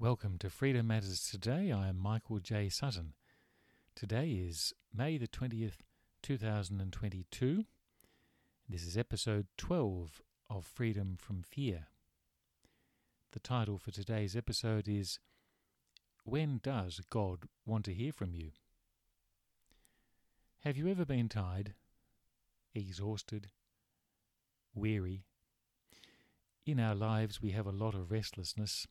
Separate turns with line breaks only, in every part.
Welcome to Freedom Matters Today. I am Michael J. Sutton. Today is May the 20th, 2022. This is episode 12 of Freedom from Fear. The title for today's episode is When Does God Want to Hear from You? Have you ever been tired, exhausted, weary? In our lives, we have a lot of restlessness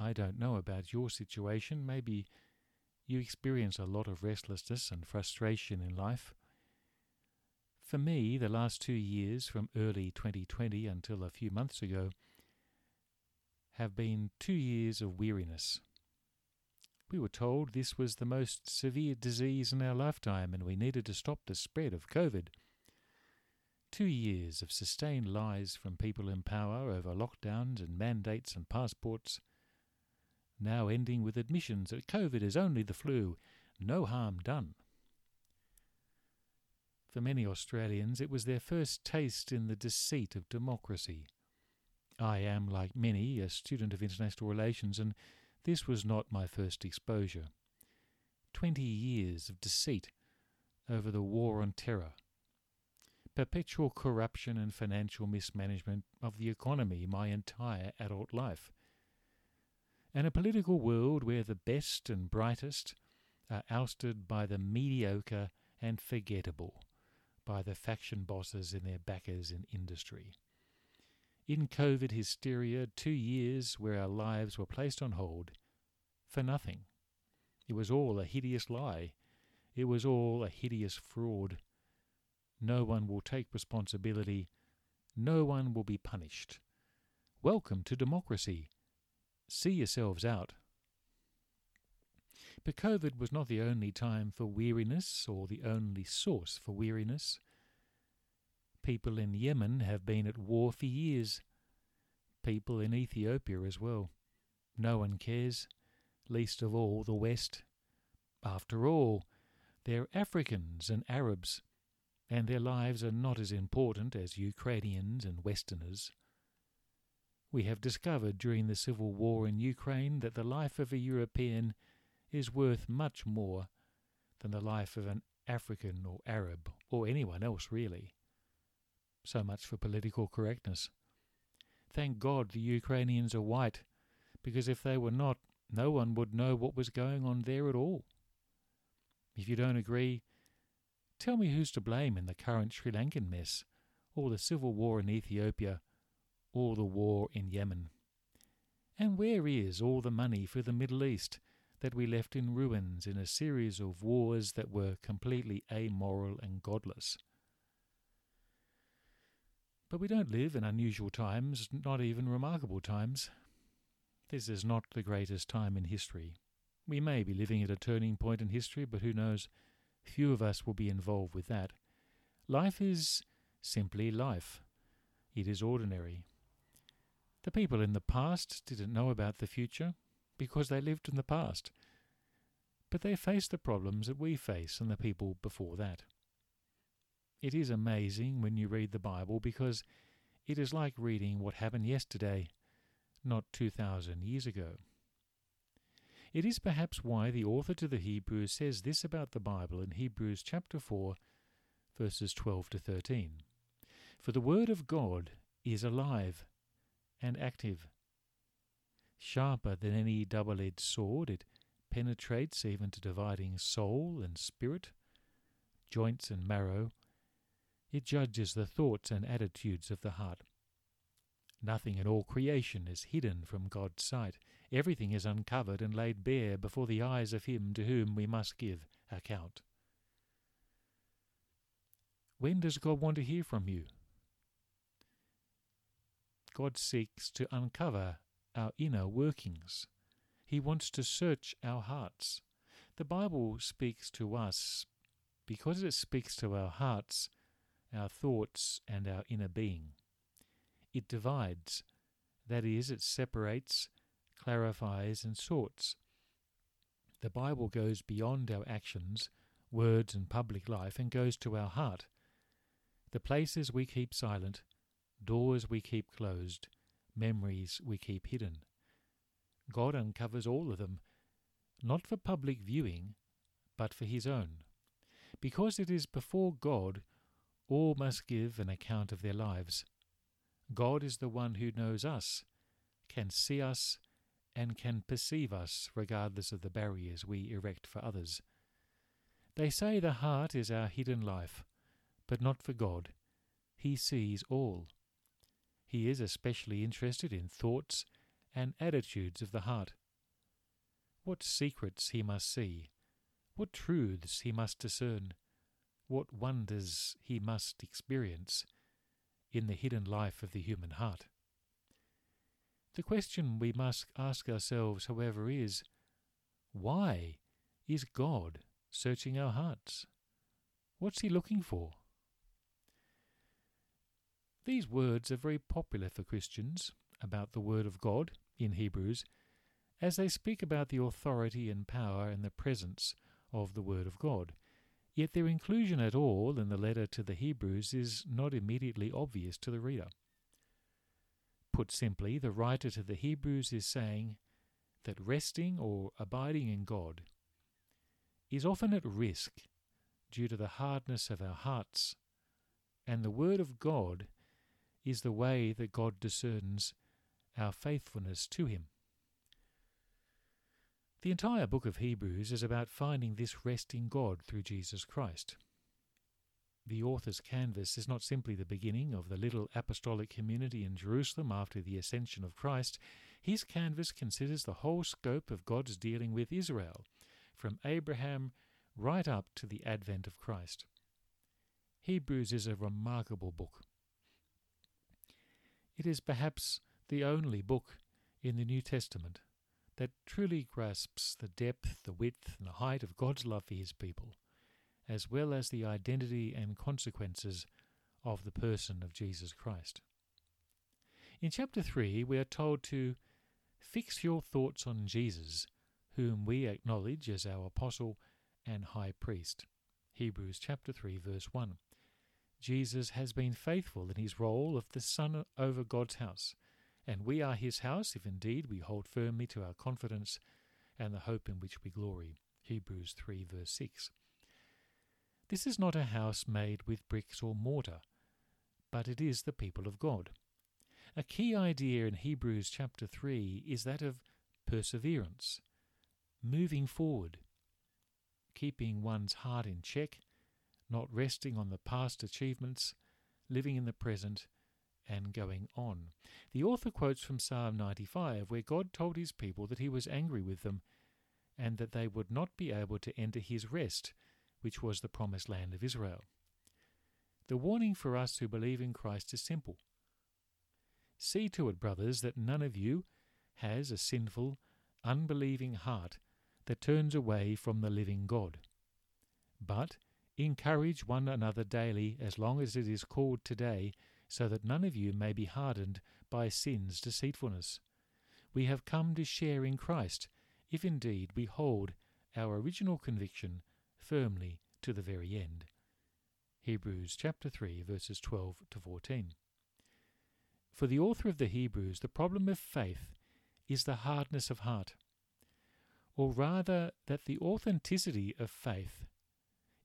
I don't know about your situation. Maybe you experience a lot of restlessness and frustration in life. For me, the last two years, from early 2020 until a few months ago, have been two years of weariness. We were told this was the most severe disease in our lifetime and we needed to stop the spread of COVID. Two years of sustained lies from people in power over lockdowns and mandates and passports now ending with admissions that COVID is only the flu, no harm done. For many Australians, it was their first taste in the deceit of democracy. I am, like many, a student of international relations, and this was not my first exposure. Twenty years of deceit over the war on terror, perpetual corruption and financial mismanagement of the economy my entire adult life and a political world where the best and brightest are ousted by the mediocre and forgettable, by the faction bosses and their backers in industry. In COVID hysteria, two years where our lives were placed on hold for nothing. It was all a hideous lie. It was all a hideous fraud. No one will take responsibility. No one will be punished. Welcome to democracy see yourselves out. But COVID was not the only time for weariness or the only source for weariness. People in Yemen have been at war for years. People in Ethiopia as well. No one cares, least of all the West. After all, they're Africans and Arabs, and their lives are not as important as Ukrainians and Westerners. We have discovered during the civil war in Ukraine that the life of a European is worth much more than the life of an African or Arab or anyone else really. So much for political correctness. Thank God the Ukrainians are white, because if they were not, no one would know what was going on there at all. If you don't agree, tell me who's to blame in the current Sri Lankan mess, or the civil war in Ethiopia, or the war in Yemen? And where is all the money for the Middle East that we left in ruins in a series of wars that were completely amoral and godless? But we don't live in unusual times, not even remarkable times. This is not the greatest time in history. We may be living at a turning point in history, but who knows? Few of us will be involved with that. Life is simply life. It is ordinary. The people in the past didn't know about the future because they lived in the past. But they faced the problems that we face and the people before that. It is amazing when you read the Bible because it is like reading what happened yesterday, not 2,000 years ago. It is perhaps why the author to the Hebrews says this about the Bible in Hebrews chapter 4, verses 12 to 13. For the Word of God is alive and active. Sharper than any double edged sword, it penetrates even to dividing soul and spirit, joints and marrow. It judges the thoughts and attitudes of the heart. Nothing in all creation is hidden from God's sight. Everything is uncovered and laid bare before the eyes of Him to whom we must give account. When does God want to hear from you? God seeks to uncover our inner workings. He wants to search our hearts. The Bible speaks to us because it speaks to our hearts, our thoughts, and our inner being. It divides, that is, it separates, clarifies, and sorts. The Bible goes beyond our actions, words, and public life and goes to our heart. The places we keep silent, Doors we keep closed, memories we keep hidden. God uncovers all of them, not for public viewing, but for his own. Because it is before God all must give an account of their lives. God is the one who knows us, can see us, and can perceive us regardless of the barriers we erect for others. They say the heart is our hidden life, but not for God. He sees all. He is especially interested in thoughts and attitudes of the heart. What secrets he must see, what truths he must discern, what wonders he must experience in the hidden life of the human heart. The question we must ask ourselves, however, is why is God searching our hearts? What's he looking for? These words are very popular for Christians about the Word of God in Hebrews, as they speak about the authority and power and the presence of the Word of God. Yet their inclusion at all in the letter to the Hebrews is not immediately obvious to the reader. Put simply, the writer to the Hebrews is saying that resting or abiding in God is often at risk due to the hardness of our hearts, and the Word of God is the way that God discerns our faithfulness to Him. The entire book of Hebrews is about finding this rest in God through Jesus Christ. The author's canvas is not simply the beginning of the little apostolic community in Jerusalem after the ascension of Christ. His canvas considers the whole scope of God's dealing with Israel, from Abraham right up to the advent of Christ. Hebrews is a remarkable book. It is perhaps the only book in the New Testament that truly grasps the depth, the width, and the height of God's love for his people, as well as the identity and consequences of the person of Jesus Christ. In chapter 3, we are told to fix your thoughts on Jesus, whom we acknowledge as our apostle and high priest. Hebrews chapter 3 verse 1. Jesus has been faithful in his role of the son over God's house, and we are his house if indeed we hold firmly to our confidence and the hope in which we glory. Hebrews 3 verse 6. This is not a house made with bricks or mortar, but it is the people of God. A key idea in Hebrews chapter 3 is that of perseverance, moving forward, keeping one's heart in check, not resting on the past achievements, living in the present, and going on. The author quotes from Psalm 95, where God told his people that he was angry with them and that they would not be able to enter his rest, which was the promised land of Israel. The warning for us who believe in Christ is simple. See to it, brothers, that none of you has a sinful, unbelieving heart that turns away from the living God. But encourage one another daily as long as it is called today, so that none of you may be hardened by sin's deceitfulness. We have come to share in Christ, if indeed we hold our original conviction firmly to the very end. Hebrews chapter 3 verses 12 to 14. For the author of the Hebrews, the problem of faith is the hardness of heart or rather that the authenticity of faith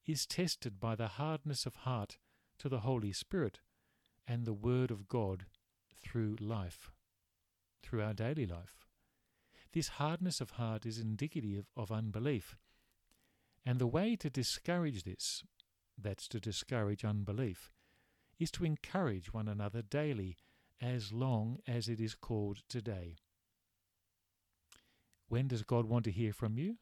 is tested by the hardness of heart to the Holy Spirit and the Word of God through life, through our daily life. This hardness of heart is indicative of unbelief. And the way to discourage this, that's to discourage unbelief, is to encourage one another daily as long as it is called today. When does God want to hear from you?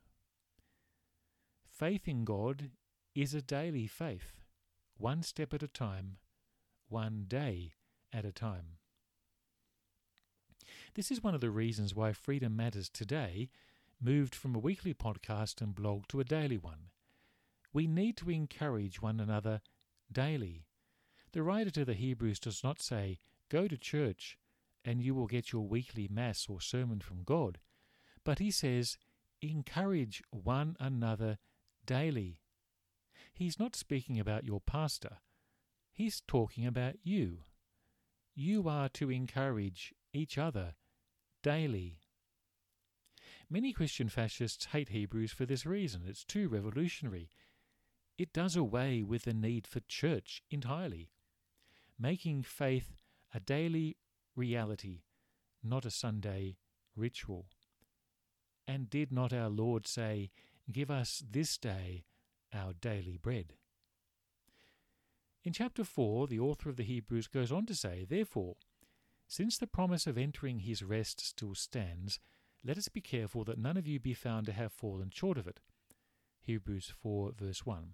Faith in God is a daily faith, one step at a time, one day at a time. This is one of the reasons why Freedom Matters today moved from a weekly podcast and blog to a daily one. We need to encourage one another daily. The writer to the Hebrews does not say, Go to church and you will get your weekly Mass or sermon from God. But he says, encourage one another daily. He's not speaking about your pastor, he's talking about you. You are to encourage each other daily. Many Christian fascists hate Hebrews for this reason. It's too revolutionary. It does away with the need for church entirely, making faith a daily reality, not a Sunday ritual. And did not our Lord say, Give us this day our daily bread? In chapter 4, the author of the Hebrews goes on to say, Therefore, since the promise of entering his rest still stands, let us be careful that none of you be found to have fallen short of it. Hebrews 4, verse 1.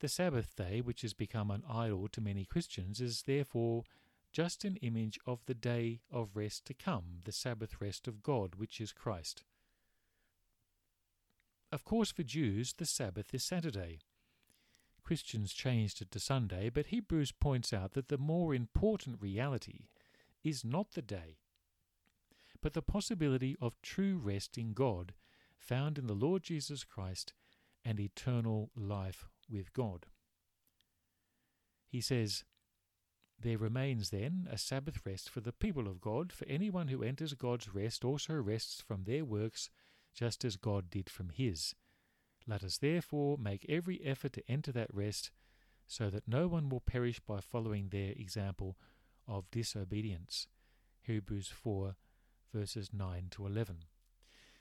The Sabbath day, which has become an idol to many Christians, is therefore just an image of the day of rest to come, the Sabbath rest of God, which is Christ. Of course, for Jews, the Sabbath is Saturday. Christians changed it to Sunday, but Hebrews points out that the more important reality is not the day, but the possibility of true rest in God found in the Lord Jesus Christ and eternal life with God. He says, There remains then a Sabbath rest for the people of God, for anyone who enters God's rest also rests from their works, just as God did from his. Let us therefore make every effort to enter that rest, so that no one will perish by following their example of disobedience. Hebrews 4 verses 9 to 11.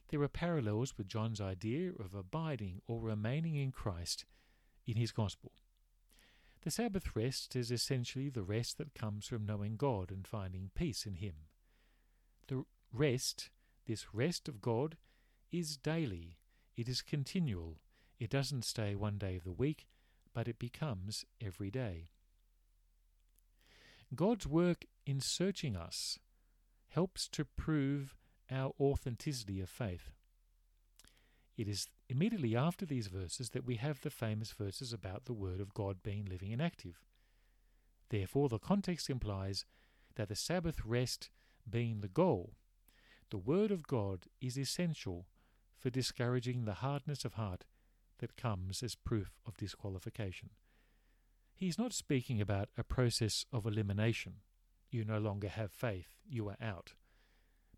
There are parallels with John's idea of abiding or remaining in Christ in his gospel. The Sabbath rest is essentially the rest that comes from knowing God and finding peace in Him. The rest, this rest of God, is daily, it is continual, it doesn't stay one day of the week, but it becomes every day. God's work in searching us helps to prove our authenticity of faith. It is immediately after these verses that we have the famous verses about the Word of God being living and active. Therefore, the context implies that the Sabbath rest being the goal, the Word of God is essential for discouraging the hardness of heart that comes as proof of disqualification. He is not speaking about a process of elimination. You no longer have faith, you are out.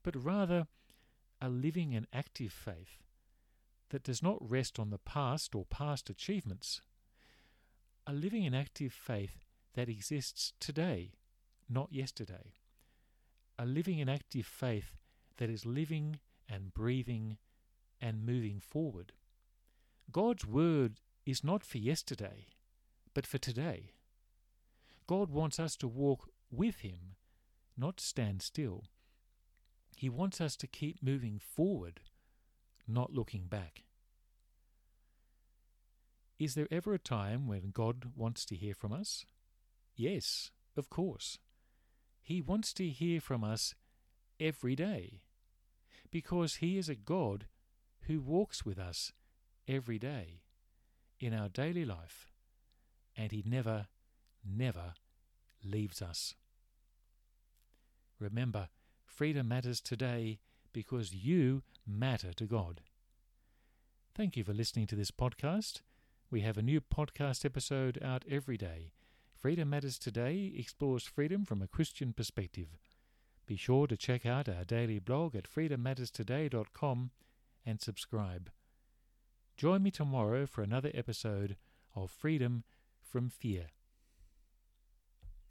But rather, a living and active faith that does not rest on the past or past achievements. A living and active faith that exists today, not yesterday. A living and active faith that is living and breathing and moving forward. God's Word is not for yesterday but for today. God wants us to walk with Him, not stand still. He wants us to keep moving forward, not looking back. Is there ever a time when God wants to hear from us? Yes, of course. He wants to hear from us every day because He is a God who walks with us every day in our daily life and He never, never leaves us. Remember, freedom matters today because you matter to God. Thank you for listening to this podcast. We have a new podcast episode out every day. Freedom Matters Today explores freedom from a Christian perspective. Be sure to check out our daily blog at freedommatterstoday.com and subscribe. Join me tomorrow for another episode of Freedom from fear.